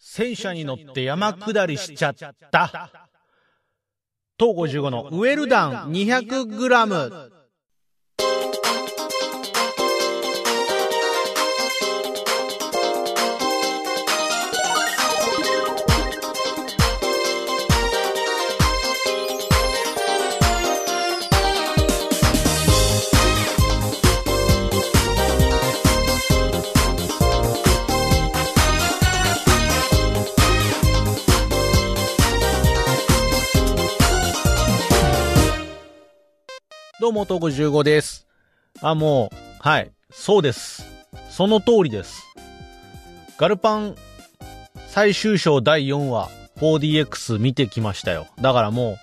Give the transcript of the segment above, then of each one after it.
戦車に乗って山下りしちゃった。東55のウェルダン 200g。どうも、東55です。あ、もう、はい、そうです。その通りです。ガルパン最終章第4話 4DX 見てきましたよ。だからも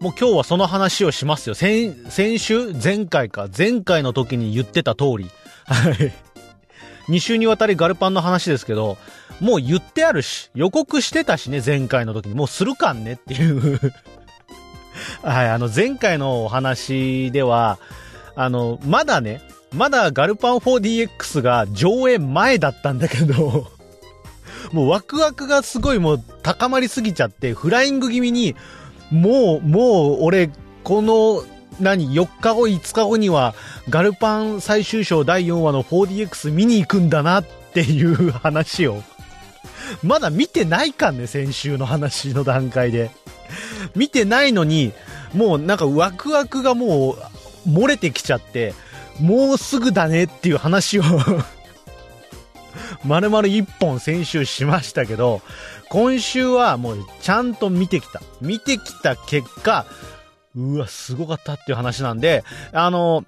う、もう今日はその話をしますよ。先、先週？前回か。前回の時に言ってた通り。はい。2週にわたりガルパンの話ですけど、もう言ってあるし、予告してたしね、前回の時に。もうするかんねっていう。はい、あの、前回のお話では、あの、まだね、まだガルパン 4DX が上映前だったんだけど、もうワクワクがすごいもう高まりすぎちゃって、フライング気味に、もう、もう俺、この、何、4日後、5日後には、ガルパン最終章第4話の 4DX 見に行くんだなっていう話を、まだ見てないかんね、先週の話の段階で。見てないのに、もうなんかワクワクがもう漏れてきちゃって、もうすぐだねっていう話を まるまる一本先週しましたけど、今週はもうちゃんと見てきた。見てきた結果、うわ、すごかったっていう話なんで、あの、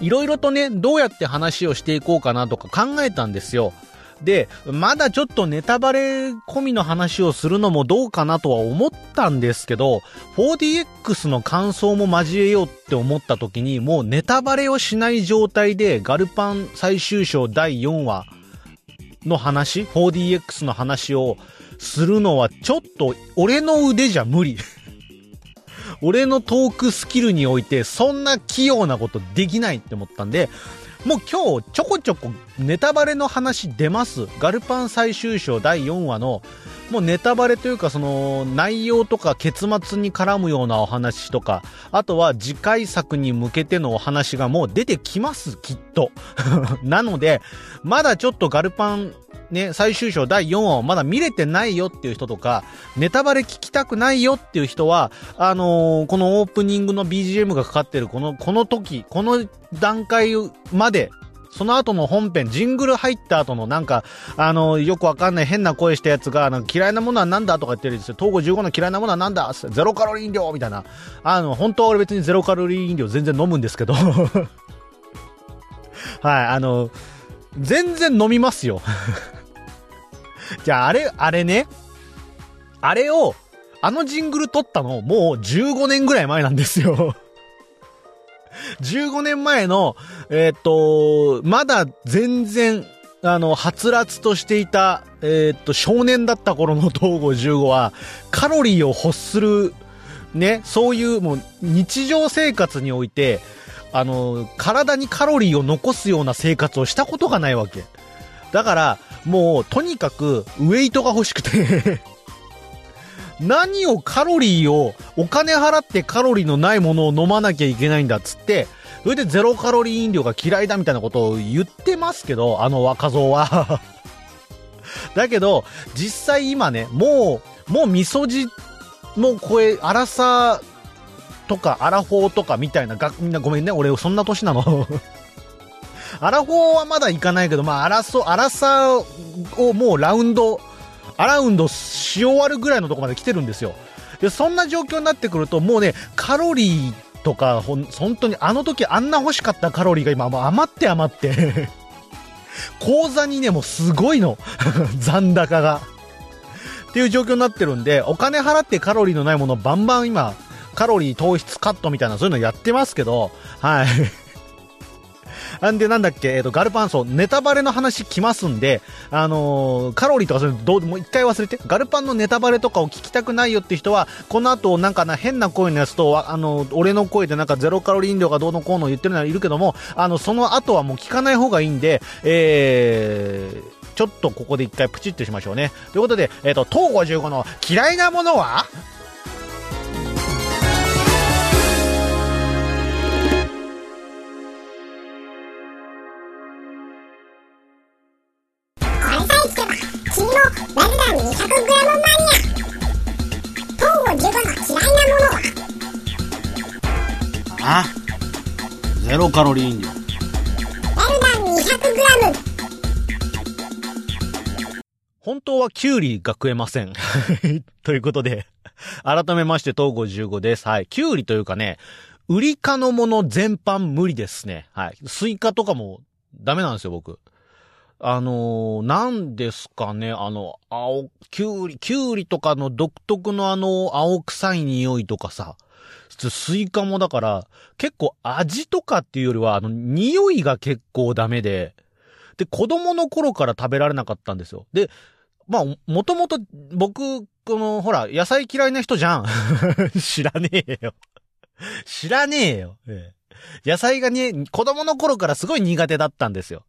いろいろとね、どうやって話をしていこうかなとか考えたんですよ。で、まだちょっとネタバレ込みの話をするのもどうかなとは思ったんですけど、4DX の感想も交えようって思った時に、もうネタバレをしない状態でガルパン最終章第4話の話、4DX の話をするのはちょっと俺の腕じゃ無理。俺のトークスキルにおいてそんな器用なことできないって思ったんで、もう今日ちょこちょこネタバレの話出ます。ガルパン最終章第4話のもうネタバレというかその内容とか結末に絡むようなお話とか、あとは次回作に向けてのお話がもう出てきます、きっと。なので、まだちょっとガルパンね、最終章第4話をまだ見れてないよっていう人とか、ネタバレ聞きたくないよっていう人は、あのーこのオープニングの BGM がかかってるこの、この時、この段階まで、その後の本編、ジングル入った後のなんか、あのよくわかんない変な声したやつが、なんか嫌いなものはなんだとか言ってるんですよ。東郷15の嫌いなものはなんだゼロカロリー飲料みたいな。あの、本当は俺別にゼロカロリー飲料全然飲むんですけど。はい、あの、全然飲みますよ。じゃあ、あれ、あれね。あれを、あのジングル撮ったの、もう15年ぐらい前なんですよ。15年前の、えーっと、まだ全然、あの、はつらつとしていた、えーっと、少年だった頃の東郷15は、カロリーを欲する、ね、そういうもう日常生活において、あの、体にカロリーを残すような生活をしたことがないわけ。だから、もう、とにかく、ウェイトが欲しくて、何をカロリーを、お金払ってカロリーのないものを飲まなきゃいけないんだっつって、それでゼロカロリー飲料が嫌いだみたいなことを言ってますけど、あの若造は。だけど、実際今ね、もう、もう味噌汁の声、荒さとか、アラフォーとかみたいな、みんなごめんね、俺そんな年なの。アラフォーはまだいかないけど、まあ、アラソ、アラサをもうラウンド、アラウンドし終わるぐらいのとこまで来てるんですよ。で、そんな状況になってくると、もうね、カロリーとか、ほん、本当にあの時あんな欲しかったカロリーが今もう余って余って、口座にね、もうすごいの。残高が。っていう状況になってるんで、お金払ってカロリーのないものバンバン今、カロリー糖質カットみたいなそういうのやってますけど、はい。んで、なんだっけ、えっ、と、ガルパン、そう、ネタバレの話来ますんで、あのーカロリーとかそういうのどう、もう一回忘れて、ガルパンのネタバレとかを聞きたくないよって人は、この後、なんかな、変な声のやつと、あのー俺の声でなんかゼロカロリー飲料がどうのこうの言ってるのはいるけども、あの、その後はもう聞かない方がいいんで、えー、ちょっとここで一回プチッとしましょうね。ということで、えっ、と、東55の嫌いなものは？あゼロカロリー飲料。ラルダ 200g 本当はキュウリが食えません。ということで、改めまして、東55です。はい。キュウリというかね、ウリ科のもの全般無理ですね。はい。スイカとかもダメなんですよ、僕。あのー、なんですかね、あの、青、キュウリ、キュウリとかの独特のあの、青臭い匂いとかさ、スイカもだから、結構味とかっていうよりは、あの、匂いが結構ダメで、で、子供の頃から食べられなかったんですよ。で、まあ、もともと僕、この、ほら、野菜嫌いな人じゃん。知らねえよ。知らねえよ。ええ野菜がね、子供の頃からすごい苦手だったんですよ。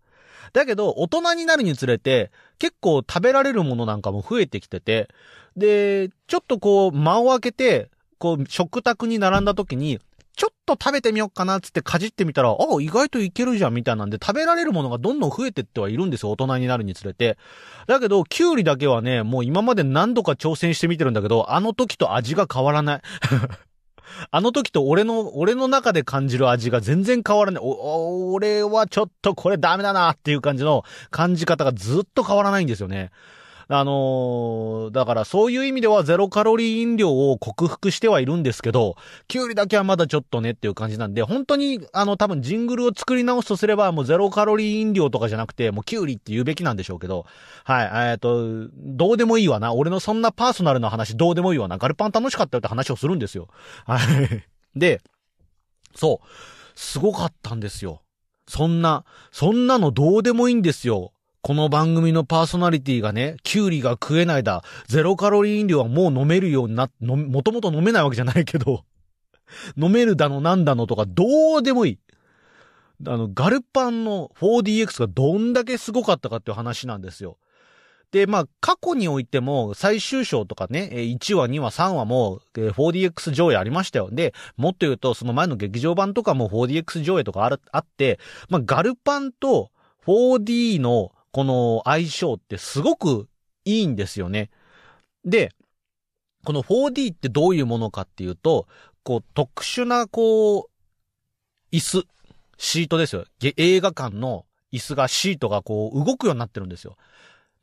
だけど、大人になるにつれて、結構食べられるものなんかも増えてきてて、で、ちょっとこう、間を空けて、こう、食卓に並んだ時に、ちょっと食べてみようかなっつってかじってみたら、あ、意外といけるじゃんみたいなんで食べられるものがどんどん増えてってはいるんですよ、大人になるにつれて。だけど、キュウリだけはね、もう今まで何度か挑戦してみてるんだけど、あの時と味が変わらない。あの時と俺の、俺の中で感じる味が全然変わらない。お、俺はちょっとこれダメだなっていう感じの感じ方がずっと変わらないんですよね。あのーだからそういう意味ではゼロカロリー飲料を克服してはいるんですけど、キュウリだけはまだちょっとねっていう感じなんで、本当にあの多分ジングルを作り直すとすればもうゼロカロリー飲料とかじゃなくて、もうキュウリって言うべきなんでしょうけど、はい、えっ、と、どうでもいいわな。俺のそんなパーソナルな話どうでもいいわな。ガルパン楽しかったよって話をするんですよ。はい。で、そう。すごかったんですよ。そんな、そんなのどうでもいいんですよ。この番組のパーソナリティがね、キュウリが食えないだ、ゼロカロリー飲料はもう飲めるようにな、のもともと飲めないわけじゃないけど、飲めるだのなんだのとかどうでもいい。あの、ガルパンの 4DX がどんだけすごかったかっていう話なんですよ。で、まあ、過去においても、最終章とかね、1話、2話、3話も、4DX 上映ありましたよ。で、もっと言うと、その前の劇場版とかも 4DX 上映とかあるあって、まあ、ガルパンと 4D のこの相性ってすごくいいんですよね。で、この 4D ってどういうものかっていうと、こう、特殊な、こう、椅子、シートですよ。映画館の椅子が、シートがこう、動くようになってるんですよ。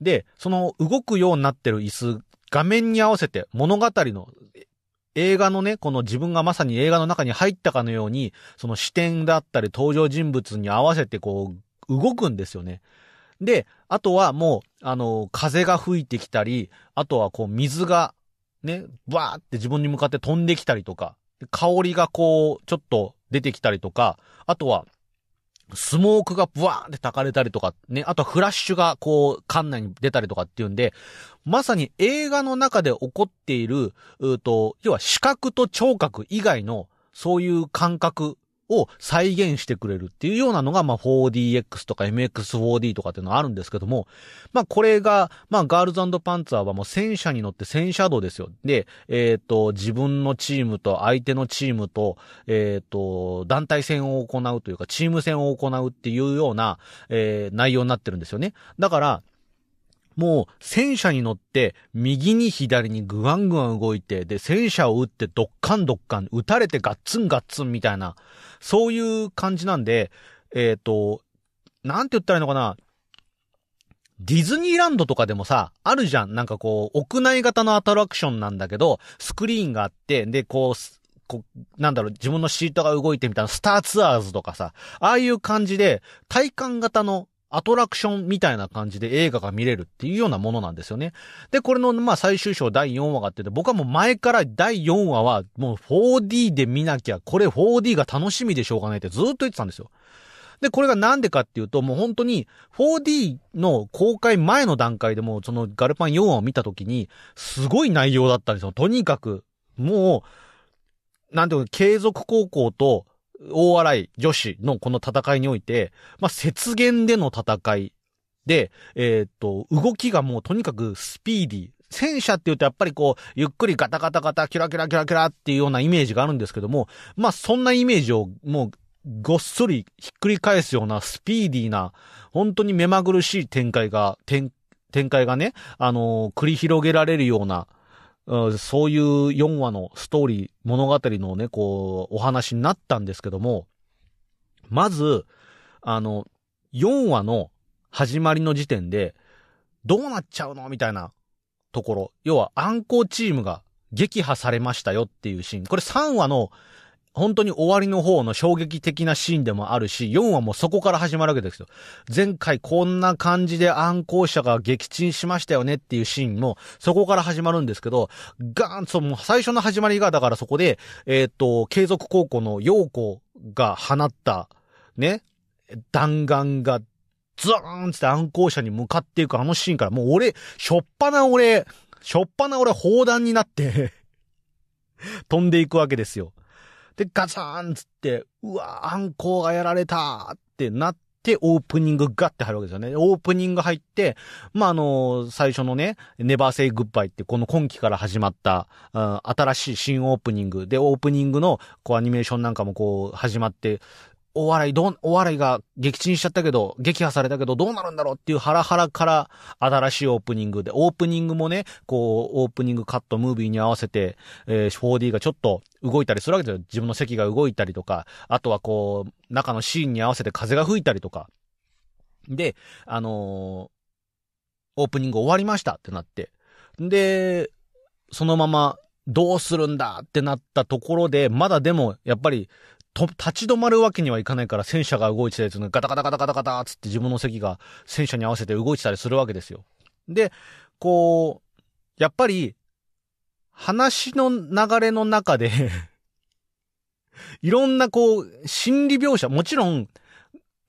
で、その動くようになってる椅子、画面に合わせて物語の、映画のね、この自分がまさに映画の中に入ったかのように、その視点だったり登場人物に合わせてこう、動くんですよね。で、あとはもう、あの、風が吹いてきたり、あとはこう、水が、ね、バーって自分に向かって飛んできたりとか、香りがこう、ちょっと出てきたりとか、あとは、スモークがブワーって焚かれたりとか、ね、あとはフラッシュがこう、館内に出たりとかっていうんで、まさに映画の中で起こっている、うーと、要は視覚と聴覚以外の、そういう感覚を再現してくれるっていうようなのが、まあ 4DX とか MX4D とかっていうのはあるんですけども、まあこれが、まあガールズパンツァーはもう戦車に乗って戦車道ですよ。で、えっ、と、自分のチームと相手のチームと、えっ、と、団体戦を行うというか、チーム戦を行うっていうような、えー内容になってるんですよね。だから、もう、戦車に乗って、右に左にグワングワン動いて、で、戦車を撃って、ドッカンドッカン、撃たれてガッツンガッツンみたいな、そういう感じなんで、えっ、と、なんて言ったらいいのかな。ディズニーランドとかでもさ、あるじゃん。なんかこう、屋内型のアトラクションなんだけど、スクリーンがあって、で、こう、こ、なんだろう、自分のシートが動いてみたいな、スターツアーズとかさ、ああいう感じで、体感型のアトラクションみたいな感じで映画が見れるっていうようなものなんですよね。で、これの、まあ、最終章第4話があってて、僕はもう前から第4話は、もう 4D で見なきゃ、これ 4D が楽しみでしょうがないってずっと言ってたんですよ。で、これがなんでかっていうと、もう本当に 4D の公開前の段階でも、そのガルパン4話を見たときに、すごい内容だったんですよ。とにかく、もう、なんていうか、継続高校と大洗女子のこの戦いにおいて、まあ、雪原での戦いで、えーっと、動きがもうとにかくスピーディー。戦車って言うとやっぱりこう、ゆっくりガタガタガタ、キラキラキラキラっていうようなイメージがあるんですけども、まあそんなイメージをもうごっそりひっくり返すようなスピーディーな、本当に目まぐるしい展開が、展、開がね、あのー繰り広げられるような、そういう4話のストーリー、物語のね、こう、お話になったんですけども、まず、あの、4話の始まりの時点で、どうなっちゃうのみたいなところ。要は、暗行チームが撃破されましたよっていうシーン。これ3話の、本当に終わりの方の衝撃的なシーンでもあるし、4話もそこから始まるわけですよ。前回こんな感じで暗号者が撃沈しましたよねっていうシーンも、そこから始まるんですけど、ガーンと、もう最初の始まりが、だからそこで、えーっと、継続高校の陽子が放った、ね、弾丸が、ズーンって暗号者に向かっていくあのシーンから、もう俺、しょっぱな俺、しょっぱな俺砲弾になって、飛んでいくわけですよ。で、ガツンつって、うわ、ー、アンコウがやられたってなって、オープニングガって入るわけですよね。オープニング入って、まあ、あの、最初のね、ネバーセイグッバイって、この今期から始まった、うん新しい新オープニング。で、オープニングの、こう、アニメーションなんかもこう、始まって、お笑い、どう、お笑いが撃沈しちゃったけど、撃破されたけど、どうなるんだろうっていうハラハラから、新しいオープニングで、オープニングもね、こう、オープニングカットムービーに合わせて、えー 4D がちょっと動いたりするわけですよ。自分の席が動いたりとか、あとはこう、中のシーンに合わせて風が吹いたりとか。で、あのーオープニング終わりましたってなって。で、そのまま、どうするんだってなったところで、まだでも、やっぱり、と、立ち止まるわけにはいかないから、戦車が動いてたやつのガタガタガタガタガタつって自分の席が戦車に合わせて動いてたりするわけですよ。で、こう、やっぱり、話の流れの中で、いろんなこう、心理描写、もちろん、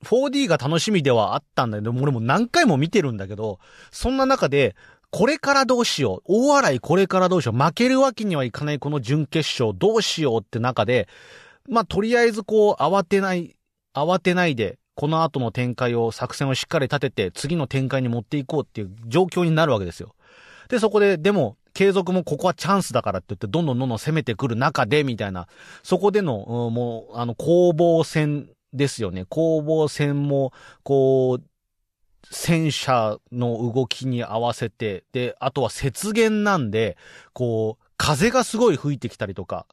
4D が楽しみではあったんだけど、俺も何回も見てるんだけど、そんな中で、これからどうしよう。大洗いこれからどうしよう。負けるわけにはいかないこの準決勝どうしようって中で、まあ、とりあえずこう、慌てない、慌てないで、この後の展開を、作戦をしっかり立てて、次の展開に持っていこうっていう状況になるわけですよ。で、そこで、でも、継続もここはチャンスだからって言って、どんどんどんどん攻めてくる中で、みたいな、そこでの、うんもう、あの、攻防戦ですよね。攻防戦も、こう、戦車の動きに合わせて、で、あとは雪原なんで、こう、風がすごい吹いてきたりとか、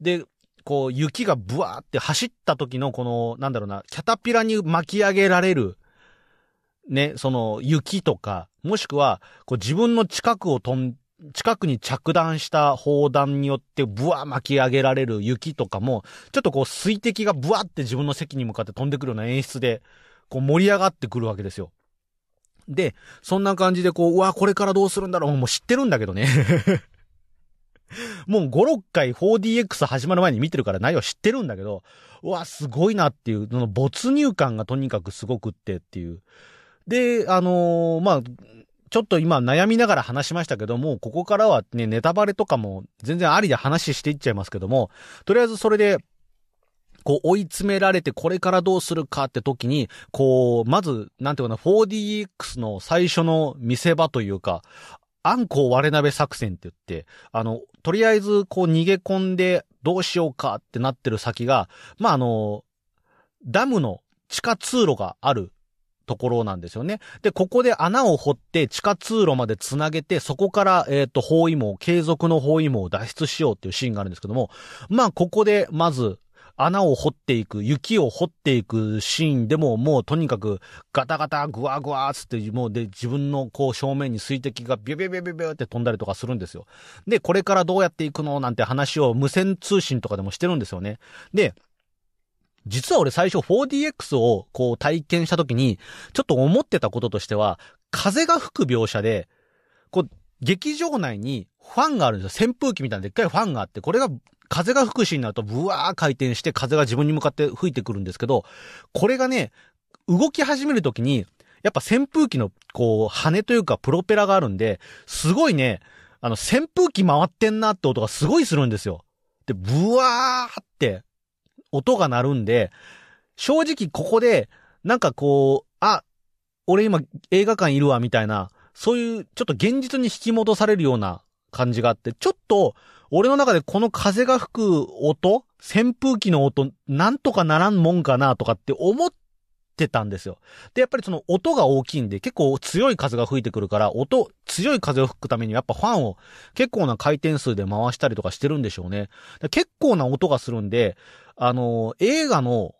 で、こう、雪がブワーって走った時のこの、なんだろうな、キャタピラに巻き上げられる、ね、その雪とか、もしくは、こう自分の近くを飛ん、近くに着弾した砲弾によってブワー巻き上げられる雪とかも、ちょっとこう水滴がブワーって自分の席に向かって飛んでくるような演出で、こう盛り上がってくるわけですよ。で、そんな感じでこう、うわ、これからどうするんだろうもう知ってるんだけどね。もう5、6回 4DX 始まる前に見てるから内容知ってるんだけど、うわ、すごいなっていう、その没入感がとにかくすごくってっていう。で、あのーまあ、ちょっと今悩みながら話しましたけども、ここからはね、ネタバレとかも全然ありで話していっちゃいますけども、とりあえずそれで、こう追い詰められてこれからどうするかって時に、こう、まず、なんていうかな、4DX の最初の見せ場というか、あんこ割れ鍋作戦って言って、あの、とりあえずこう逃げ込んでどうしようかってなってる先が、まあ、あの、ダムの地下通路があるところなんですよね。で、ここで穴を掘って地下通路まで繋げて、そこから、えっ、と、包囲網、継続の包囲網を脱出しようっていうシーンがあるんですけども、まあ、ここで、まず、穴を掘っていく、雪を掘っていくシーンでも、もうとにかく、ガタガタ、グワグワーつって、もうで、自分のこう正面に水滴がビュビュビュビュビュって飛んだりとかするんですよ。で、これからどうやっていくのなんて話を無線通信とかでもしてるんですよね。で、実は俺最初 4DX をこう体験した時に、ちょっと思ってたこととしては、風が吹く描写で、こう、劇場内にファンがあるんですよ。扇風機みたいなでっかいファンがあって、これが風が吹くシーンになると、ブワー回転して風が自分に向かって吹いてくるんですけど、これがね、動き始めるときに、やっぱ扇風機の、こう、羽というかプロペラがあるんで、すごいね、あの、扇風機回ってんなって音がすごいするんですよ。で、ブワーって音が鳴るんで、正直ここで、なんかこう、あ、俺今映画館いるわみたいな、そういうちょっと現実に引き戻されるような感じがあって、ちょっと俺の中でこの風が吹く音扇風機の音、なんとかならんもんかなとかって思ってたんですよ。で、やっぱりその音が大きいんで、結構強い風が吹いてくるから、音、強い風を吹くためにやっぱファンを結構な回転数で回したりとかしてるんでしょうね。結構な音がするんで、あの、映画の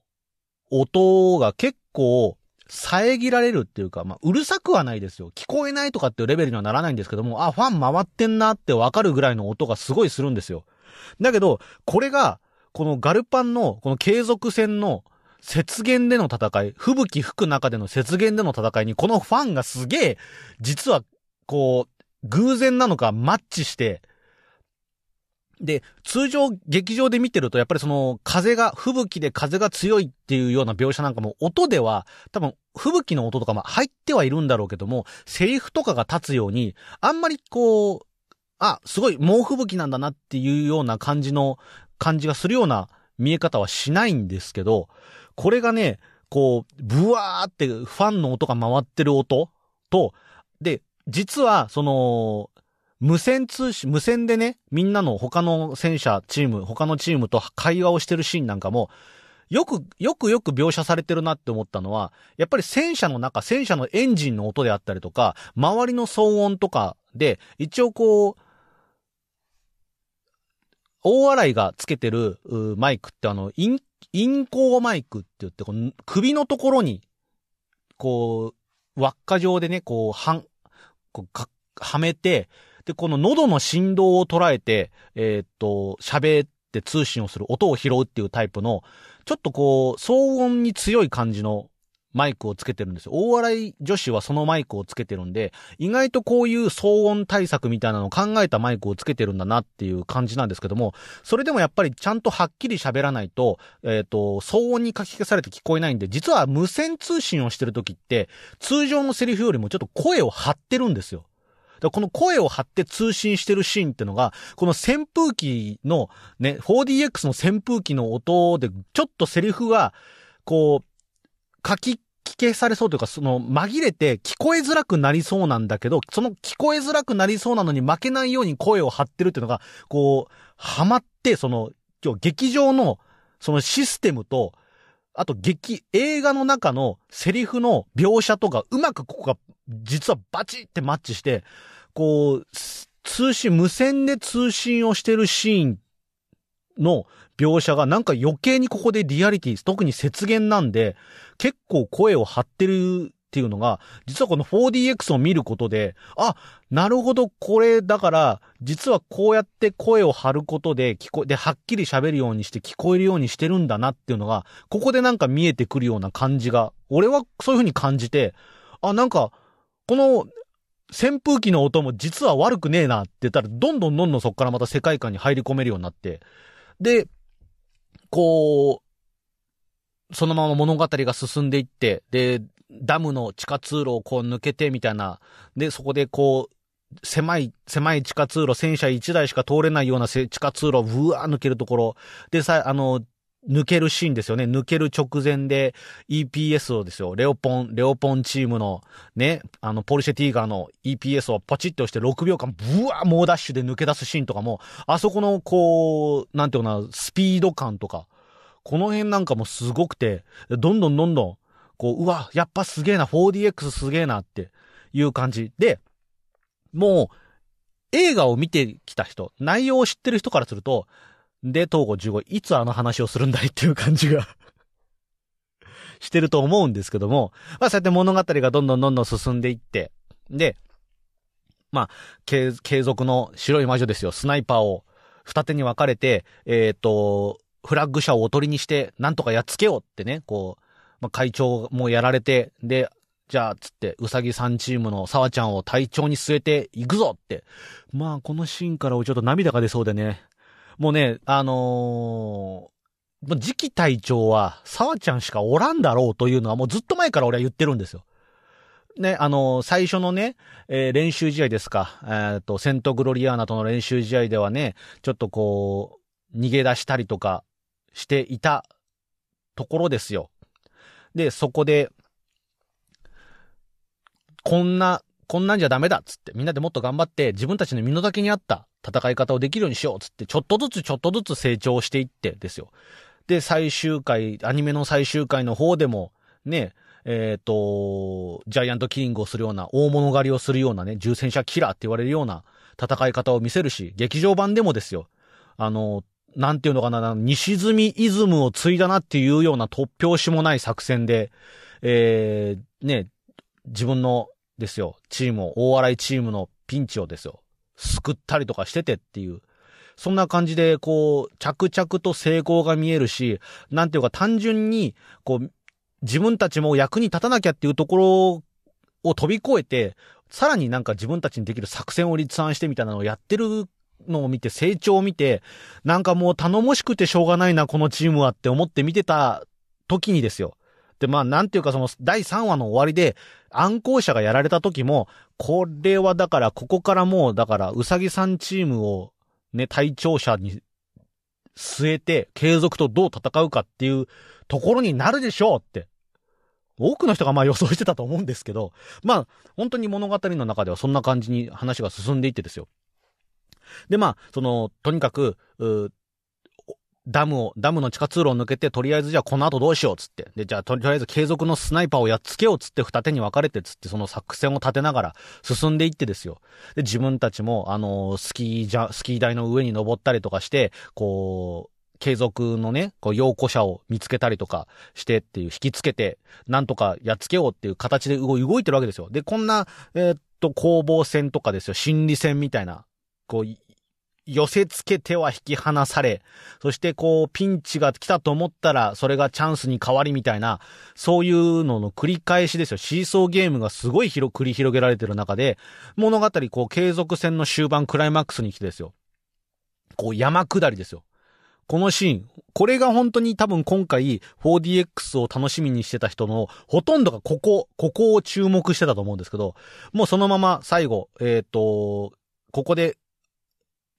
音が結構遮られるっていうか、まあ、うるさくはないですよ。聞こえないとかっていうレベルにはならないんですけども、あ、ファン回ってんなってわかるぐらいの音がすごいするんですよ。だけど、これが、このガルパンの、この継続戦の雪原での戦い、吹雪吹く中での雪原での戦いに、このファンがすげえ、実は、こう、偶然なのかマッチして、で、通常劇場で見てると、やっぱりその風が、吹雪で風が強いっていうような描写なんかも、音では、多分、吹雪の音とかも入ってはいるんだろうけども、セリフとかが立つように、あんまりこう、あ、すごい猛吹雪なんだなっていうような感じの、感じがするような見え方はしないんですけど、これがね、こう、ブワーってファンの音が回ってる音と、で、実は、その、無線通信、無線でね、みんなの他の戦車チーム、他のチームと会話をしてるシーンなんかも、よく、よくよく描写されてるなって思ったのは、やっぱり戦車の中、戦車のエンジンの音であったりとか、周りの騒音とかで、一応こう、大洗がつけてるマイクってあの、イン、インコーマイクって言って、この首のところに、こう、輪っか状でね、こう、はん、こう、はめて、で、この喉の振動を捉えて、えー、っと、喋って通信をする、音を拾うっていうタイプの、ちょっとこう、騒音に強い感じのマイクをつけてるんですよ。大洗女子はそのマイクをつけてるんで、意外とこういう騒音対策みたいなのを考えたマイクをつけてるんだなっていう感じなんですけども、それでもやっぱりちゃんとはっきり喋らないと、えっ、ー、と、騒音に書き消されて聞こえないんで、実は無線通信をしてる時って、通常のセリフよりもちょっと声を張ってるんですよ。この声を張って通信してるシーンってのが、この扇風機のね、4DX の扇風機の音で、ちょっとセリフが、こう、書き消されそうというか、その紛れて聞こえづらくなりそうなんだけど、その聞こえづらくなりそうなのに負けないように声を張ってるっていうのが、こう、はまって、その、今日劇場の、そのシステムと、あと劇、映画の中のセリフの描写とか、うまくここが、実はバチってマッチして、こう、通信、無線で通信をしてるシーンの描写がなんか余計にここでリアリティ、特に雪原なんで、結構声を張ってるっていうのが、実はこの 4DX を見ることで、あ、なるほど、これ、だから、実はこうやって声を張ることで、聞こ、で、はっきり喋るようにして聞こえるようにしてるんだなっていうのが、ここでなんか見えてくるような感じが、俺はそういう風に感じて、あ、なんか、この扇風機の音も実は悪くねえなって言ったら、どんどんどんどんそこからまた世界観に入り込めるようになって、で、こう、そのまま物語が進んでいって、で、ダムの地下通路をこう抜けてみたいな、で、そこでこう、狭い、狭い地下通路、戦車1台しか通れないような地下通路をうわー抜けるところ、でさ、あの、抜けるシーンですよね。抜ける直前で EPS をですよ。レオポン、レオポンチームのね、あの、ポルシェティーガーの EPS をポチッと押して6秒間ブワー猛ダッシュで抜け出すシーンとかも、あそこのこう、なんていうかな、スピード感とか、この辺なんかもすごくて、どんどんどんどん、こう、うわ、やっぱすげえな、4DX すげえなっていう感じで、もう、映画を見てきた人、内容を知ってる人からすると、で、東郷15、いつあの話をするんだいっていう感じが してると思うんですけども、まあそうやって物語がどんどんどんどん進んでいって、で、まあ、継続の白い魔女ですよ。スナイパーを二手に分かれて、えっ、ー、と、フラッグ車をおとりにして、なんとかやっつけようってね、こう、まあ、会長もやられて、で、じゃあ、つって、うさぎさんチームの沢ちゃんを隊長に据えていくぞって。まあ、このシーンからちょっと涙が出そうでね。もうね、あのー、次期隊長は沢ちゃんしかおらんだろうというのはもうずっと前から俺は言ってるんですよ。ね、あのー最初のね、えー練習試合ですか。えっ、と、セントグロリアーナとの練習試合ではね、ちょっとこう、逃げ出したりとかしていたところですよ。で、そこで、こんな、こんなんじゃダメだっつって、みんなでもっと頑張って、自分たちの身の丈に合った戦い方をできるようにしようっつって、ちょっとずつちょっとずつ成長していってですよ。で、最終回、アニメの最終回の方でも、ね、えっ、と、ジャイアントキリングをするような、大物狩りをするようなね、重戦車キラーって言われるような戦い方を見せるし、劇場版でもですよ。あの、なんていうのかな、西積イズムを継いだなっていうような突拍子もない作戦で、えー、ね、自分のですよ、チームを、大洗チームのピンチをですよ、救ったりとかしててっていう、そんな感じで、こう、着々と成功が見えるし、なんていうか単純に、こう、自分たちも役に立たなきゃっていうところを飛び越えて、さらになんか自分たちにできる作戦を立案してみたいなのをやってるのを見て、成長を見て、なんかもう頼もしくてしょうがないな、このチームはって思って見てた時にですよ。で、まあ、なんていうかその第3話の終わりで、暗行者がやられた時も、これはだから、ここからもう、だから、うさぎさんチームを、ね、隊長者に据えて、継続とどう戦うかっていうところになるでしょうって。多くの人がまあ予想してたと思うんですけど、まあ、本当に物語の中ではそんな感じに話が進んでいってですよ。で、まあ、その、とにかく、ダムを、ダムの地下通路を抜けて、とりあえずじゃあこの後どうしようっつって。で、じゃあとりあえず継続のスナイパーをやっつけようっつって二手に分かれてつって、その作戦を立てながら進んでいってですよ。で、自分たちも、あの、スキーじゃ、スキー台の上に登ったりとかして、こう、継続のね、こう、陽子者を見つけたりとかしてっていう、引きつけて、なんとかやっつけようっていう形で動動いてるわけですよ。で、こんな、えーっと、攻防戦とかですよ、心理戦みたいな、こう、寄せつけては引き離され、そしてこう、ピンチが来たと思ったら、それがチャンスに変わりみたいな、そういうのの繰り返しですよ。シーソーゲームがすごい広、繰り広げられてる中で、物語、こう、継続戦の終盤、クライマックスに来てですよ。こう、山下りですよ。このシーン、これが本当に多分今回 4DX を楽しみにしてた人のほとんどがここ、ここを注目してたと思うんですけど、もうそのまま最後、えっ、と、ここで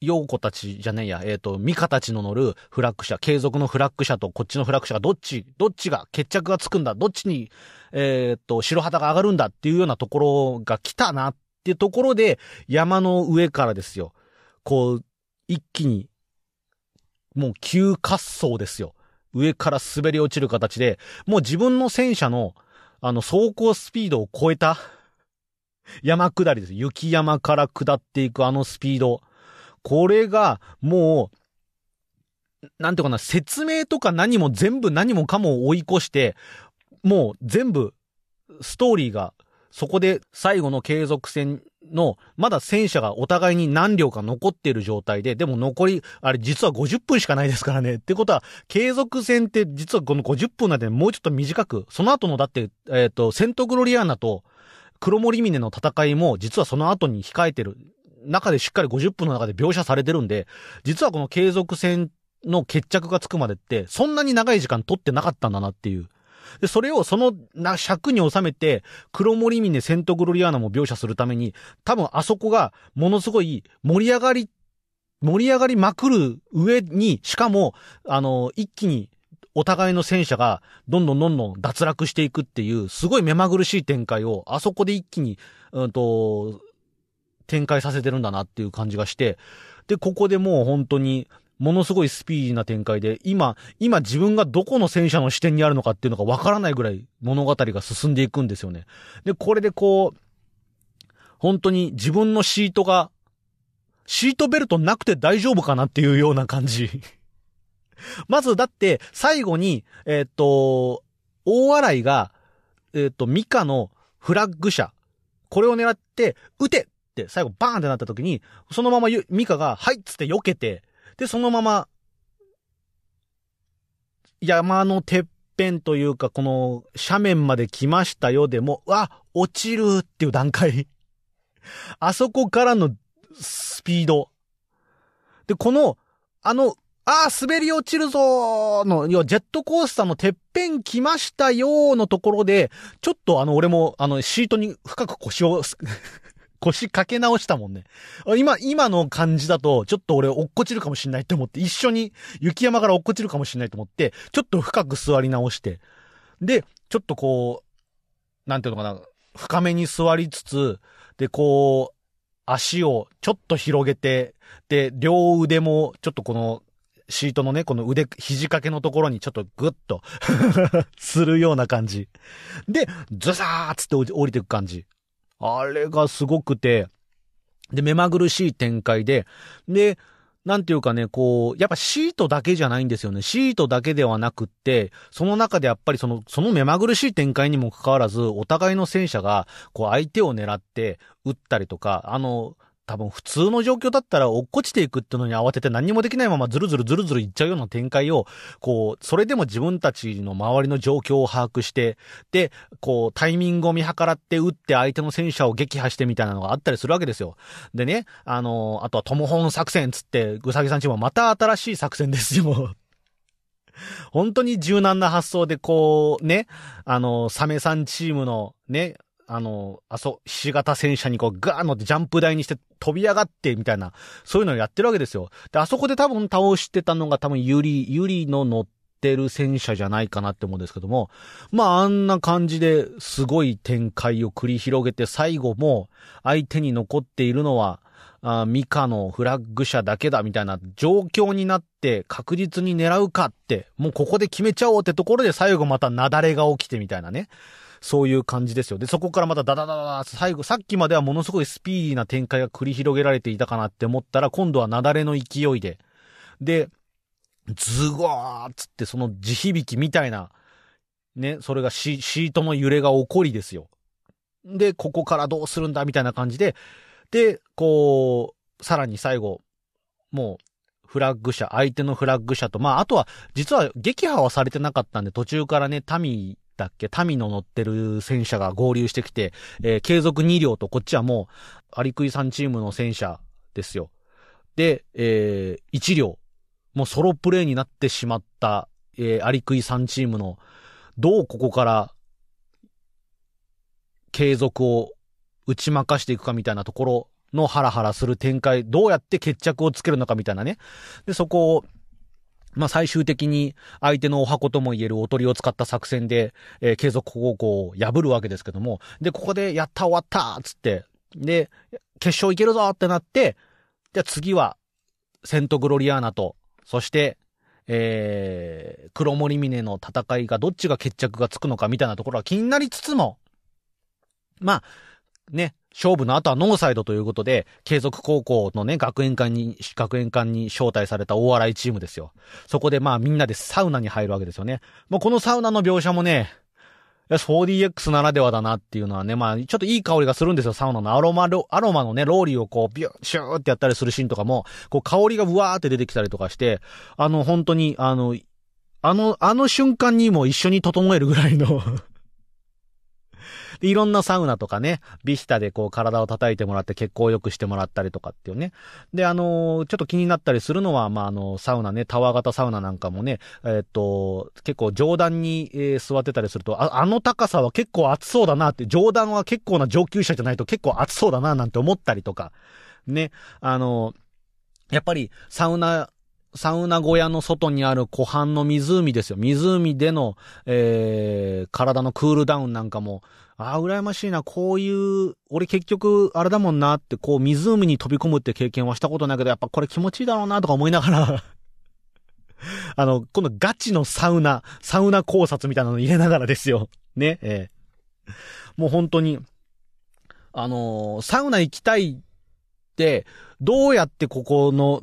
陽子たちじゃねえや、えっ、と、ミカたちの乗るフラッグ車、継続のフラッグ車とこっちのフラッグ車がどっち、どっちが決着がつくんだ、どっちに、えっ、と、白旗が上がるんだっていうようなところが来たなっていうところで、山の上からですよ、こう、一気に、もう急滑走ですよ。上から滑り落ちる形で、もう自分の戦車の、あの、走行スピードを超えた、山下りです。雪山から下っていくあのスピード。これが、もう、なんていうかな、説明とか何も全部何もかも追い越して、もう全部、ストーリーが、そこで最後の継続戦の、まだ戦車がお互いに何両か残っている状態で、でも残り、あれ実は50分しかないですからね。ってことは、継続戦って実はこの50分なんでもうちょっと短く、その後のだって、えっ、と、セントグロリアーナと黒森峰の戦いも実はその後に控えてる中でしっかり50分の中で描写されてるんで、実はこの継続戦の決着がつくまでって、そんなに長い時間取ってなかったんだなっていう。で、それをそのな尺に収めて、黒森峰セントグロリアーナも描写するために、多分あそこがものすごい盛り上がり、盛り上がりまくる上に、しかも、あの、一気にお互いの戦車がどんどんどんどん脱落していくっていう、すごい目まぐるしい展開を、あそこで一気に、うんと、展開させてるんだなっていう感じがして、で、ここでもう本当に、ものすごいスピーディーな展開で、今、今自分がどこの戦車の視点にあるのかっていうのがわからないぐらい物語が進んでいくんですよね。で、これでこう、本当に自分のシートが、シートベルトなくて大丈夫かなっていうような感じ。まずだって、最後に、えーっと、大洗が、えーっと、ミカのフラッグ車、これを狙って、撃てって最後バーンってなった時に、そのままミカが、はいっつって避けて、で、そのまま、山のてっぺんというか、この斜面まで来ましたよでも、わ、落ちるっていう段階。あそこからのスピード。で、この、あの、ああ、滑り落ちるぞーの、要はジェットコースターのてっぺん来ましたよーのところで、ちょっとあの、俺も、あの、シートに深く腰を、腰かけ直したもんね。今、今の感じだと、ちょっと俺落っこちるかもしんないと思って、一緒に雪山から落っこちるかもしんないと思って、ちょっと深く座り直して、で、ちょっとこう、なんていうのかな、深めに座りつつ、で、こう、足をちょっと広げて、で、両腕もちょっとこのシートのね、この腕、肘掛けのところにちょっとグッと するような感じ。で、ズサーつって降りていく感じ。あれがすごくて、で、目まぐるしい展開で、で、なんていうかね、こう、やっぱシートだけじゃないんですよね。シートだけではなくって、その中でやっぱりその、その目まぐるしい展開にもかかわらず、お互いの戦車が、こう相手を狙って撃ったりとか、あの、多分普通の状況だったら落っこちていくっていうのに慌てて何もできないままズルズルズルズルいっちゃうような展開を、こう、それでも自分たちの周りの状況を把握して、で、こう、タイミングを見計らって撃って相手の戦車を撃破してみたいなのがあったりするわけですよ。でね、あの、あとはトモホン作戦つって、ぐさぎさんちもまた新しい作戦ですよ。本当に柔軟な発想でこう、ね、あの、サメさんチームのね、あの、あそ、ひし形戦車にこうガー乗ってジャンプ台にして飛び上がってみたいな、そういうのをやってるわけですよ。で、あそこで多分倒してたのが多分ユリ、ユリの乗ってる戦車じゃないかなって思うんですけども、まああんな感じですごい展開を繰り広げて最後も相手に残っているのは、あミカのフラッグ車だけだみたいな状況になって確実に狙うかって、もうここで決めちゃおうってところで最後また雪崩が起きてみたいなね。そういう感じですよ。で、そこからまたダダダダダ、最後、さっきまではものすごいスピーディーな展開が繰り広げられていたかなって思ったら、今度は雪崩の勢いで、で、ズゴーっつってその地響きみたいな、ね、それがシートの揺れが起こりですよ。で、ここからどうするんだみたいな感じで、で、こう、さらに最後、もう、フラッグ車、相手のフラッグ車と、まあ、あとは、実は撃破はされてなかったんで、途中からね、タミだっけ？民の乗ってる戦車が合流してきて、えー、継続2両とこっちはもう、アリクイさんチームの戦車ですよ。で、えー、1両。もうソロプレイになってしまった、えー、アリクイさんチームの、どうここから、継続を打ち負かしていくかみたいなところのハラハラする展開、どうやって決着をつけるのかみたいなね。で、そこを、まあ、最終的に相手のお箱とも言えるおとりを使った作戦で、えー、継続高校を破るわけですけども、で、ここでやった終わったつって、で、決勝いけるぞってなって、じゃあ次は、セントグロリアーナと、そして、えー、黒森峰の戦いがどっちが決着がつくのかみたいなところは気になりつつも、まあ、ね、勝負の後はノーサイドということで、継続高校のね、学園館に、学園館に招待された大洗チームですよ。そこでまあみんなでサウナに入るわけですよね。もうこのサウナの描写もね、4DX ならではだなっていうのはね、まあ、ちょっといい香りがするんですよ、サウナの。アロマ、アロマのね、ローリーをこう、ビュー、シューってやったりするシーンとかも、こう、香りがブワーって出てきたりとかして、あの、本当に、あの、あの、あの瞬間にも一緒に整えるぐらいので、いろんなサウナとかね、ビヒタでこう体を叩いてもらって血行を良くしてもらったりとかっていうね。で、あのー、ちょっと気になったりするのは、まあ、あの、サウナね、タワー型サウナなんかもね、えー、っと、結構上段に、えー、座ってたりすると、あ、あの高さは結構暑そうだなって、上段は結構な上級者じゃないと結構暑そうだななんて思ったりとか、ね、あのやっぱりサウナサウナ小屋の外にある湖畔の湖ですよ。湖での、えー、体のクールダウンなんかも、ああ、羨ましいな、こういう、俺結局、あれだもんなって、こう、湖に飛び込むって経験はしたことないけど、やっぱこれ気持ちいいだろうな、とか思いながら。あの、このガチのサウナ、サウナ考察みたいなの入れながらですよ。ね、えー、もう本当に、あのー、サウナ行きたいって、どうやってここの、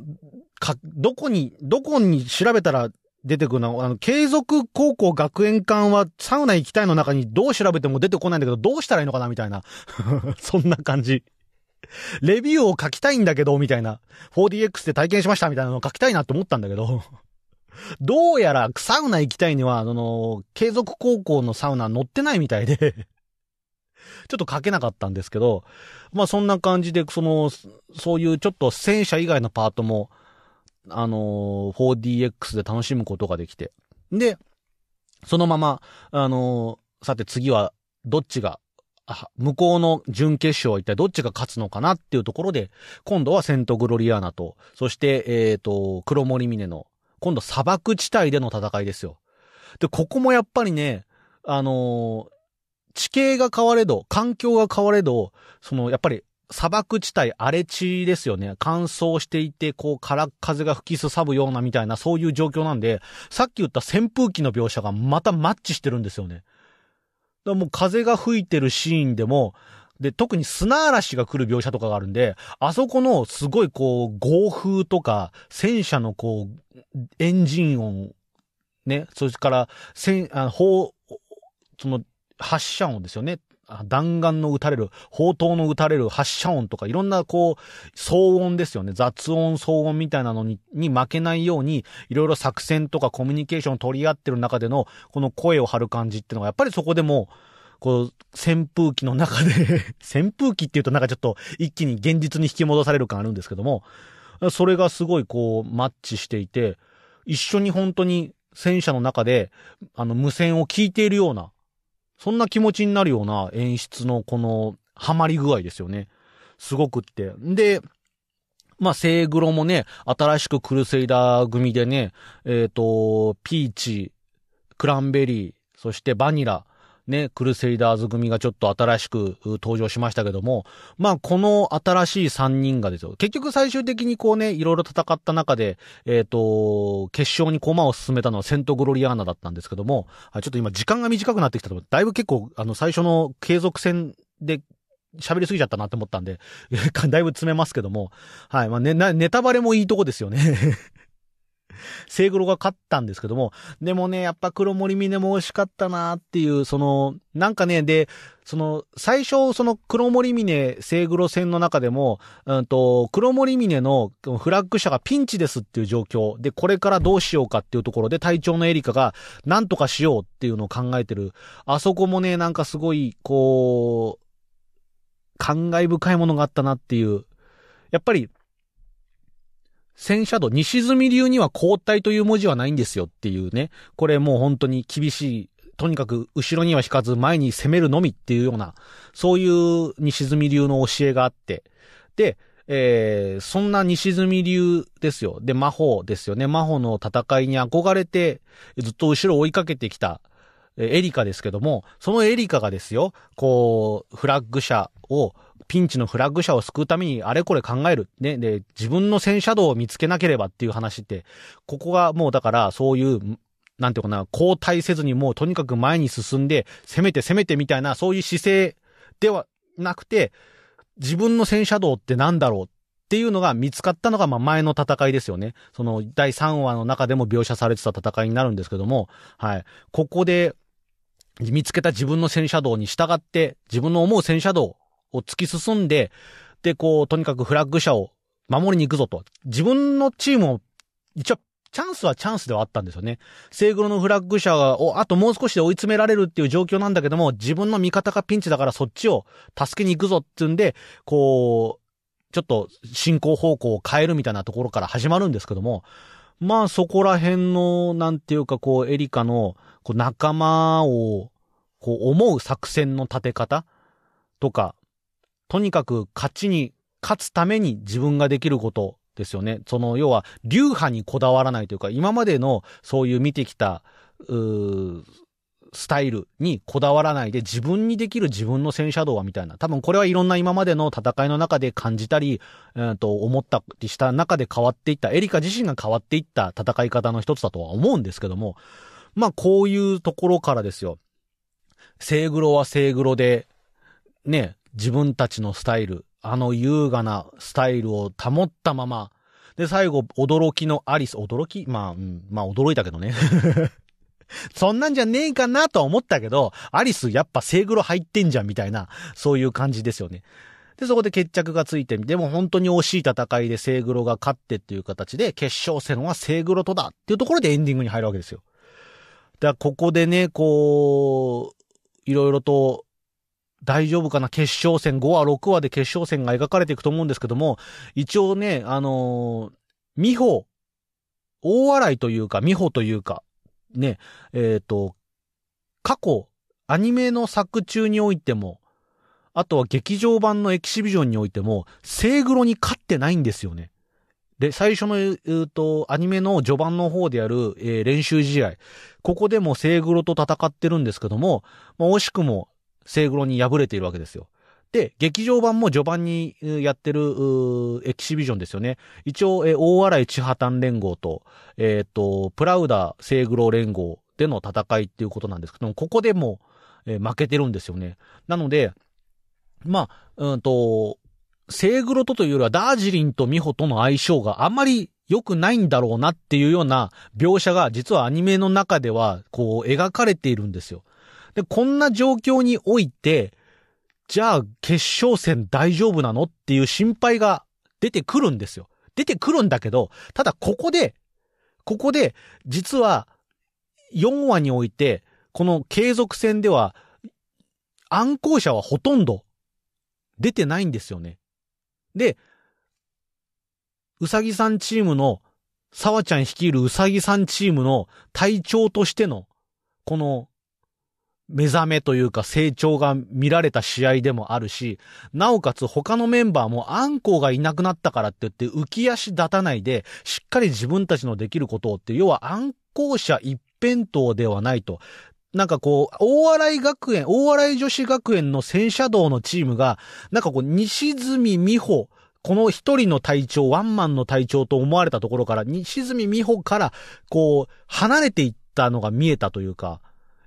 か、どこに、どこに調べたら出てくるのはあの、継続高校学園館はサウナ行きたいの中にどう調べても出てこないんだけど、どうしたらいいのかなみたいな。そんな感じ。レビューを書きたいんだけど、みたいな。4DX で体験しましたみたいなのを書きたいなって思ったんだけど。どうやらサウナ行きたいには、あの、継続高校のサウナ乗ってないみたいでちょっと書けなかったんですけど、まあそんな感じで、その、そういうちょっと戦車以外のパートも、あのー 4DX で楽しむことができて。で、そのまま、あのさて次は、どっちが、向こうの準決勝は一体どっちが勝つのかなっていうところで、今度はセントグロリアーナと、そして、えっ、ー、と、黒森峰の、今度砂漠地帯での戦いですよ。で、ここもやっぱりね、あのー、地形が変われど、環境が変われど、その、やっぱり砂漠地帯、荒れ地ですよね。乾燥していて、こう、空風が吹きすさぶようなみたいな、そういう状況なんで、さっき言った扇風機の描写がまたマッチしてるんですよね。だもう風が吹いてるシーンでも、で、特に砂嵐が来る描写とかがあるんで、あそこのすごいこう、豪風とか、戦車のこう、エンジン音、ね、それから、戦、あの、その、発射音ですよね。弾丸の撃たれる、砲塔の撃たれる発射音とか、いろんなこう、騒音ですよね。雑音、騒音みたいなのに、に負けないように、いろいろ作戦とかコミュニケーションを取り合ってる中での、この声を張る感じっていうのが、やっぱりそこでも、こう、扇風機の中で 扇風機っていうとなんかちょっと一気に現実に引き戻される感あるんですけども、それがすごいこう、マッチしていて、一緒に本当に戦車の中で、あの、無線を聞いているような、そんな気持ちになるような演出のこの、ハマり具合ですよね。すごくって。で、まあ、セイグロもね、新しくクルセイダー組でね、えっ、ー、と、ピーチ、クランベリー、そしてバニラ、ね、クルセイダーズ組がちょっと新しく登場しましたけども、まあ、この新しい3人がですよ。結局最終的にこうね、いろいろ戦った中で、えっ、ー、と、決勝に駒を進めたのはセントグロリアーナだったんですけども、ちょっと今時間が短くなってきたと、だいぶ結構、あの、最初の継続戦で喋りすぎちゃったなって思ったんで、だいぶ詰めますけども、はい、まあね、ネタバレもいいとこですよね セイグロが勝ったんですけども、でもね、やっぱ黒森峰も惜しかったなっていう、その、なんかね、で、その、最初、その黒森峰、セイグロ戦の中でも、うんと、黒森峰のフラッグ車がピンチですっていう状況で、これからどうしようかっていうところで、隊長のエリカが、なんとかしようっていうのを考えてる。あそこもね、なんかすごい、こう、感慨深いものがあったなっていう。やっぱり、戦車道、西住流には交代という文字はないんですよっていうね。これもう本当に厳しい。とにかく後ろには引かず前に攻めるのみっていうような、そういう西住流の教えがあって。で、えー、そんな西住流ですよ。で、魔法ですよね。魔法の戦いに憧れて、ずっと後ろを追いかけてきた、エリカですけども、そのエリカがですよ、こう、フラッグ車をピンチのフラッグ車を救うためにあれこれ考える。ね。で、自分の戦車道を見つけなければっていう話って、ここがもうだからそういう、なんていうかな、交代せずにもうとにかく前に進んで、攻めて攻めてみたいな、そういう姿勢ではなくて、自分の戦車道って何だろうっていうのが見つかったのが、まあ前の戦いですよね。その第3話の中でも描写されてた戦いになるんですけども、はい。ここで、見つけた自分の戦車道に従って、自分の思う戦車道を突き進んで、で、こう、とにかくフラッグ車を守りに行くぞと。自分のチームを、一応、チャンスはチャンスではあったんですよね。セイグロのフラッグ車を、あともう少しで追い詰められるっていう状況なんだけども、自分の味方がピンチだからそっちを助けに行くぞっていうんで、こう、ちょっと進行方向を変えるみたいなところから始まるんですけども、まあそこら辺の、なんていうかこう、エリカの、こう仲間を、こう思う作戦の立て方とか、とにかく勝ちに、勝つために自分ができることですよね。その、要は、流派にこだわらないというか、今までのそういう見てきた、うスタイルにこだわらないで自分にできる自分の戦車道はみたいな。多分これはいろんな今までの戦いの中で感じたり、えー、と思ったりした中で変わっていった、エリカ自身が変わっていった戦い方の一つだとは思うんですけども、まあこういうところからですよ。セイグロはセイグロで、ね、自分たちのスタイル、あの優雅なスタイルを保ったまま、で、最後、驚きのアリス、驚き？まあ、うん、まあ驚いたけどね。そんなんじゃねえかなとは思ったけど、アリスやっぱセイグロ入ってんじゃんみたいな、そういう感じですよね。で、そこで決着がついて、でも本当に惜しい戦いでセイグロが勝ってっていう形で、決勝戦はセイグロとだっていうところでエンディングに入るわけですよ。だからここでね、こう、いろいろと、大丈夫かな？決勝戦、5話、6話で決勝戦が描かれていくと思うんですけども、一応ね、あのー、美穂、大笑いというか、美穂というか、ね、えっ、ー、と、過去、アニメの作中においても、あとは劇場版のエキシビジョンにおいても、セイグロに勝ってないんですよね。で、最初の、えー、と、アニメの序盤の方である、えー、練習試合。ここでもセイグロと戦ってるんですけども、まあ、惜しくもセイグロに敗れているわけですよ。で、劇場版も序盤にやってるエキシビジョンですよね。一応、えー、大洗地破綻連合と、えっ、ー、と、プラウダセイグロ連合での戦いっていうことなんですけども、ここでも、えー、負けてるんですよね。なので、まあ、うんと、セイグロとというよりはダージリンとミホとの相性があんまり良くないんだろうなっていうような描写が実はアニメの中ではこう描かれているんですよ。で、こんな状況において、じゃあ決勝戦大丈夫なのっていう心配が出てくるんですよ。出てくるんだけど、ただここで、ここで実は4話において、この継続戦では暗号者はほとんど出てないんですよね。で、うさぎさんチームの、沢ちゃん率いるうさぎさんチームの隊長としての、この、目覚めというか成長が見られた試合でもあるし、なおかつ他のメンバーもアンコウがいなくなったからって言って浮き足立たないで、しっかり自分たちのできることをって、要は暗号者一辺倒ではないと。なんかこう、大洗学園、大洗女子学園の戦車道のチームが、なんかこう、西住美穂、この一人の隊長、ワンマンの隊長と思われたところから、西住美穂から、こう、離れていったのが見えたというか、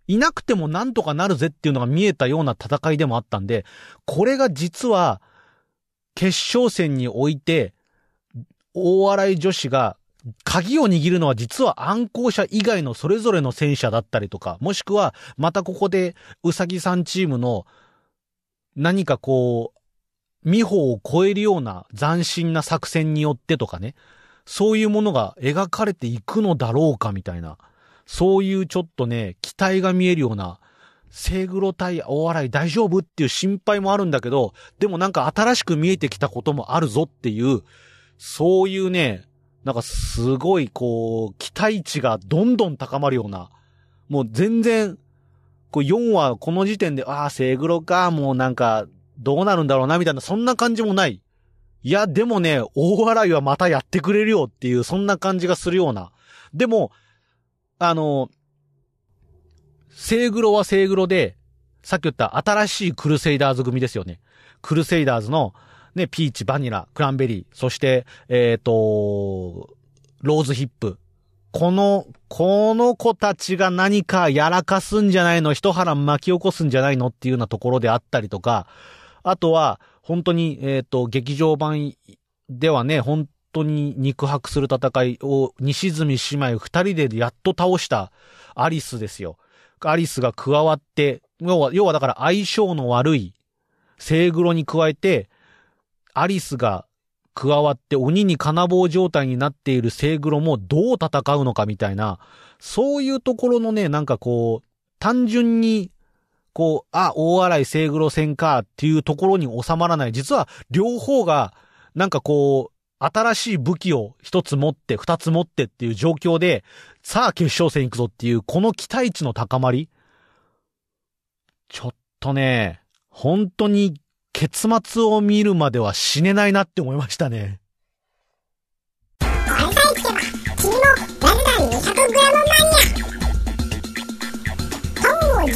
いなくてもなんとかなるぜっていうのが見えたような戦いでもあったんで、これが実は、決勝戦において、大洗女子が鍵を握るのは実は暗号者以外のそれぞれの戦車だったりとか、もしくはまたここでうさぎさんチームの何かこう、美穂を超えるような斬新な作戦によってとかね、そういうものが描かれていくのだろうかみたいな、そういうちょっとね、期待が見えるような、セグロ対大洗大丈夫っていう心配もあるんだけど、でもなんか新しく見えてきたこともあるぞっていう、そういうね、なんかすごいこう、期待値がどんどん高まるような、もう全然、こう4話この時点で、ああ、セグロか、もうなんか、どうなるんだろうな、みたいな、そんな感じもない。いや、でもね、大笑いはまたやってくれるよっていう、そんな感じがするような。でも、あの、セイグロはセイグロで、さっき言った新しいクルセイダーズ組ですよね。クルセイダーズの、ね、ピーチ、バニラ、クランベリー、そして、えっ、ー、と、ローズヒップ。この、この子たちが何かやらかすんじゃないの、一腹巻き起こすんじゃないの？っていうようなところであったりとか、あとは、本当に、えっ、ー、と、劇場版ではね、本当に肉薄する戦いを西住姉妹二人でやっと倒したアリスですよ。アリスが加わって、要は、要はだから相性の悪い、セイグロに加えて、アリスが加わって鬼に金棒状態になっているセイグロもどう戦うのかみたいな、そういうところのね、なんかこう、単純に、こう、あ、大洗セイグロ戦かっていうところに収まらない。実は両方が、なんかこう、新しい武器を一つ持って、二つ持ってっていう状況で、さあ決勝戦行くぞっていう、この期待値の高まり。ちょっとね、本当に結末を見るまでは死ねないなって思いましたね。これさえ聞けば、君もラズダン 200g マニア。トンゴ15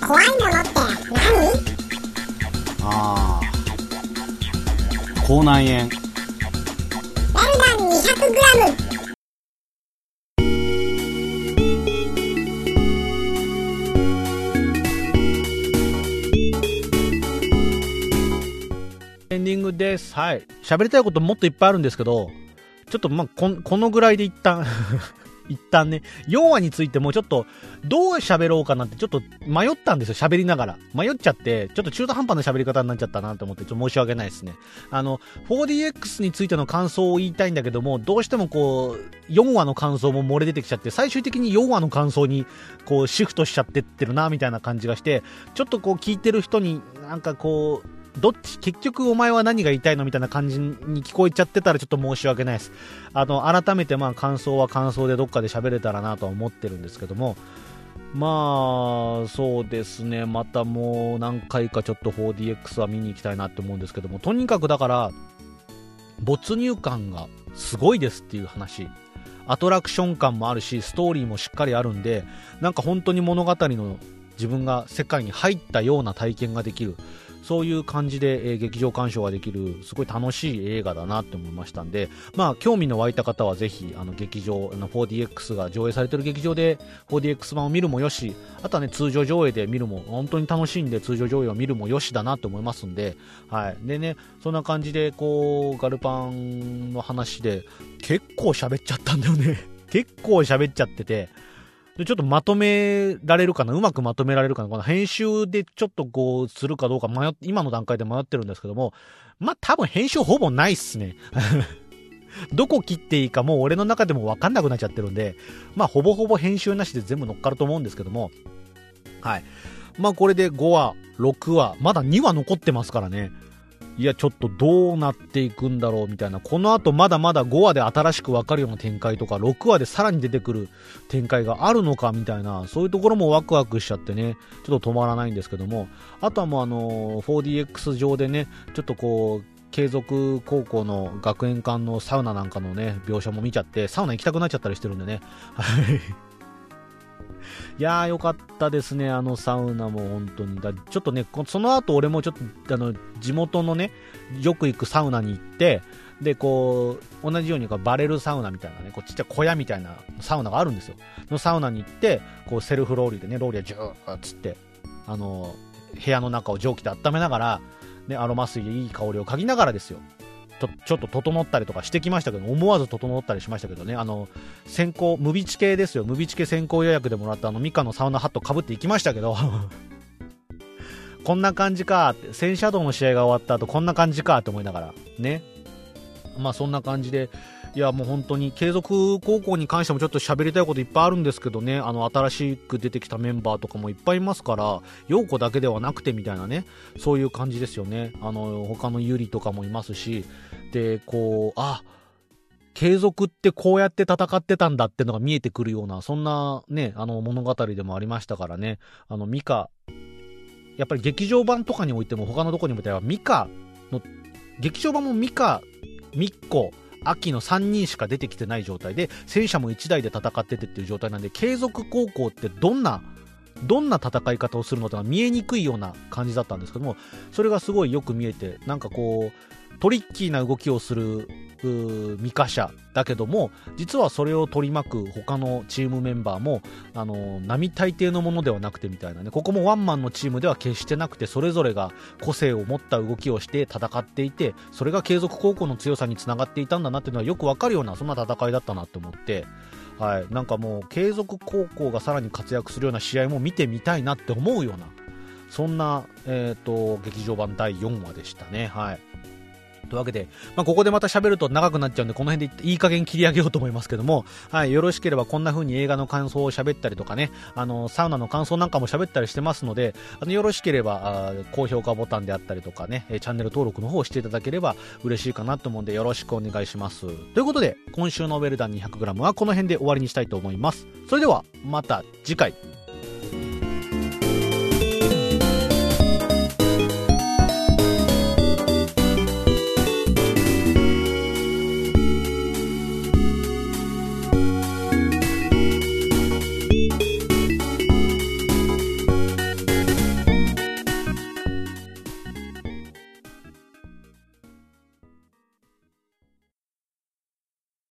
が怖いものって何ああ。口内炎。エンディングです。はい。喋りたいこともっといっぱいあるんですけど、ちょっとまあ、こ、このぐらいで一旦一旦ね、4話についてもちょっと、どう喋ろうかなってちょっと迷ったんですよ、喋りながら。迷っちゃって、ちょっと中途半端な喋り方になっちゃったなと思って、ちょっと申し訳ないですね。あの、4DX についての感想を言いたいんだけども、どうしてもこう、4話の感想も漏れ出てきちゃって、最終的に4話の感想に、こう、シフトしちゃってってるな、みたいな感じがして、ちょっとこう、聞いてる人になんかこう、どっち、結局お前は何が言いたいのみたいな感じに聞こえちゃってたらちょっと申し訳ないです。あの、改めてまあ感想は感想でどっかで喋れたらなとは思ってるんですけども、まあ、そうですね、またもう何回かちょっと 4DX は見に行きたいなって思うんですけども、とにかくだから、没入感がすごいですっていう話。アトラクション感もあるし、ストーリーもしっかりあるんで、なんか本当に物語の自分が世界に入ったような体験ができる。そういう感じで、えー、劇場鑑賞ができる、すごい楽しい映画だなって思いましたんで、まあ、興味の湧いた方はぜひ、あの、劇場、あの 4DX が上映されてる劇場で 4DX 版を見るもよし、あとはね、通常上映で見るも、本当に楽しいんで、通常上映を見るもよしだなって思いますんで、はい。でね、そんな感じで、こう、ガルパンの話で、結構喋っちゃったんだよね。結構喋っちゃってて、で、ちょっとまとめられるかな？うまくまとめられるかな？この編集でちょっとこう、するかどうか迷っ、今の段階で迷ってるんですけども、まあ、多分編集ほぼないっすね。どこ切っていいかもう俺の中でもわかんなくなっちゃってるんで、まあ、ほぼほぼ編集なしで全部乗っかると思うんですけども、はい。まあ、これで5話、6話、まだ2話残ってますからね。いや、ちょっとどうなっていくんだろうみたいな。この後まだまだ5話で新しくわかるような展開とか、6話でさらに出てくる展開があるのかみたいな、そういうところもワクワクしちゃってね、ちょっと止まらないんですけども、あとはもうあの、4DX 上でね、ちょっとこう、継続高校の学園館のサウナなんかのね、描写も見ちゃって、サウナ行きたくなっちゃったりしてるんでね。はい。いやーよかったですね、あのサウナも本当に。だちょっとね、その後俺もちょっと、あの、地元のね、よく行くサウナに行って、で、こう、同じようにバレルサウナみたいなね、こうちっちゃい小屋みたいなサウナがあるんですよ。のサウナに行って、こうセルフロウリュでね、ロウリュジューッつって、あの、部屋の中を蒸気で温めながら、ね、アロマ水でいい香りを嗅ぎながらですよ。とちょっと整ったりとかしてきましたけど、思わず整ったりしましたけどね、あの、先行、ムビチケですよ、ムビチケ先行予約でもらったあの、ミカのサウナハットかぶっていきましたけど、こんな感じかって、戦車道の試合が終わった後、こんな感じかって思いながら、ね。まあそんな感じで、いやもう本当に継続高校に関してもちょっと喋りたいこといっぱいあるんですけどね、あの新しく出てきたメンバーとかもいっぱいいますから、陽子だけではなくてみたいなね、そういう感じですよね。あの、他のゆりとかもいますし、で、こう、あ、継続ってこうやって戦ってたんだってのが見えてくるような、そんなね、あの物語でもありましたからね、あの、ミカ、やっぱり劇場版とかにおいても他のとこにもいたら、ミカの、劇場版もミカ、ミッコ、秋の3人しか出てきてない状態で、戦車も1台で戦っててっていう状態なんで、継続高校ってどんな、どんな戦い方をするのか見えにくいような感じだったんですけども、それがすごいよく見えて、なんかこう、トリッキーな動きをするミカ社だけども実はそれを取り巻く他のチームメンバーもあの並大抵のものではなくてみたいなねここもワンマンのチームでは決してなくてそれぞれが個性を持った動きをして戦っていてそれが継続高校の強さにつながっていたんだなっていうのはよくわかるようなそんな戦いだったなと思ってはい、なんかもう継続高校がさらに活躍するような試合も見てみたいなって思うようなそんな、えーと劇場版第4話でしたね。はいというわけで、まあ、ここでまた喋ると長くなっちゃうんで、この辺でいい加減切り上げようと思いますけども、はい、よろしければこんな風に映画の感想を喋ったりとかね、あの、サウナの感想なんかも喋ったりしてますので、あの、よろしければ、高評価ボタンであったりとかね、チャンネル登録の方をしていただければ嬉しいかなと思うんで、よろしくお願いします。ということで、今週のウェルダン 200g はこの辺で終わりにしたいと思います。それでは、また次回。